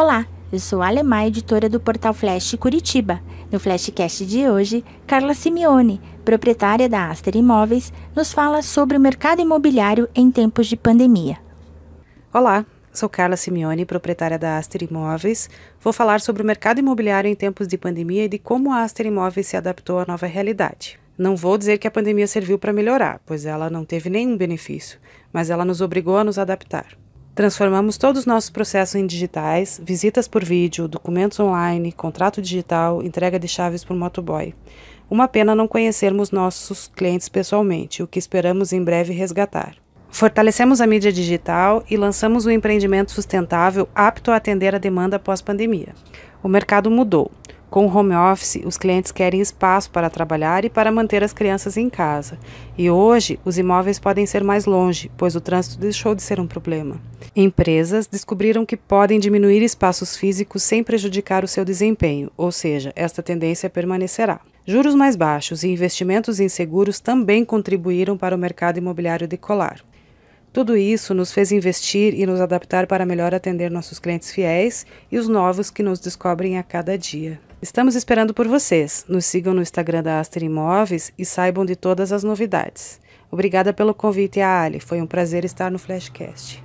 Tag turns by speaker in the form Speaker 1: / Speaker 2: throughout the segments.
Speaker 1: Olá, eu sou a editora do portal Flash Curitiba. No Flashcast de hoje, Carla Simeone, proprietária da Aster Imóveis, nos fala sobre o mercado imobiliário em tempos de pandemia.
Speaker 2: Olá, sou Carla Simeone, proprietária da Aster Imóveis. Vou falar sobre o mercado imobiliário em tempos de pandemia e de como a Aster Imóveis se adaptou à nova realidade. Não vou dizer que a pandemia serviu para melhorar, pois ela não teve nenhum benefício, mas ela nos obrigou a nos adaptar. Transformamos todos os nossos processos em digitais, visitas por vídeo, documentos online, contrato digital, entrega de chaves por motoboy. Uma pena não conhecermos nossos clientes pessoalmente, o que esperamos em breve resgatar. Fortalecemos a mídia digital e lançamos um empreendimento sustentável apto a atender a demanda pós-pandemia. O mercado mudou. Com o home office, os clientes querem espaço para trabalhar e para manter as crianças em casa. E hoje, os imóveis podem ser mais longe, pois o trânsito deixou de ser um problema. Empresas descobriram que podem diminuir espaços físicos sem prejudicar o seu desempenho, ou seja, esta tendência permanecerá. Juros mais baixos e investimentos em seguros também contribuíram para o mercado imobiliário decolar. Tudo isso nos fez investir e nos adaptar para melhor atender nossos clientes fiéis e os novos que nos descobrem a cada dia. Estamos esperando por vocês. Nos sigam no Instagram da Aster Imóveis e saibam de todas as novidades. Obrigada pelo convite, Ali. Foi um prazer estar no Flashcast.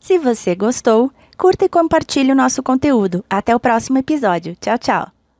Speaker 1: Se você gostou, curta e compartilhe o nosso conteúdo. Até o próximo episódio. Tchau, tchau.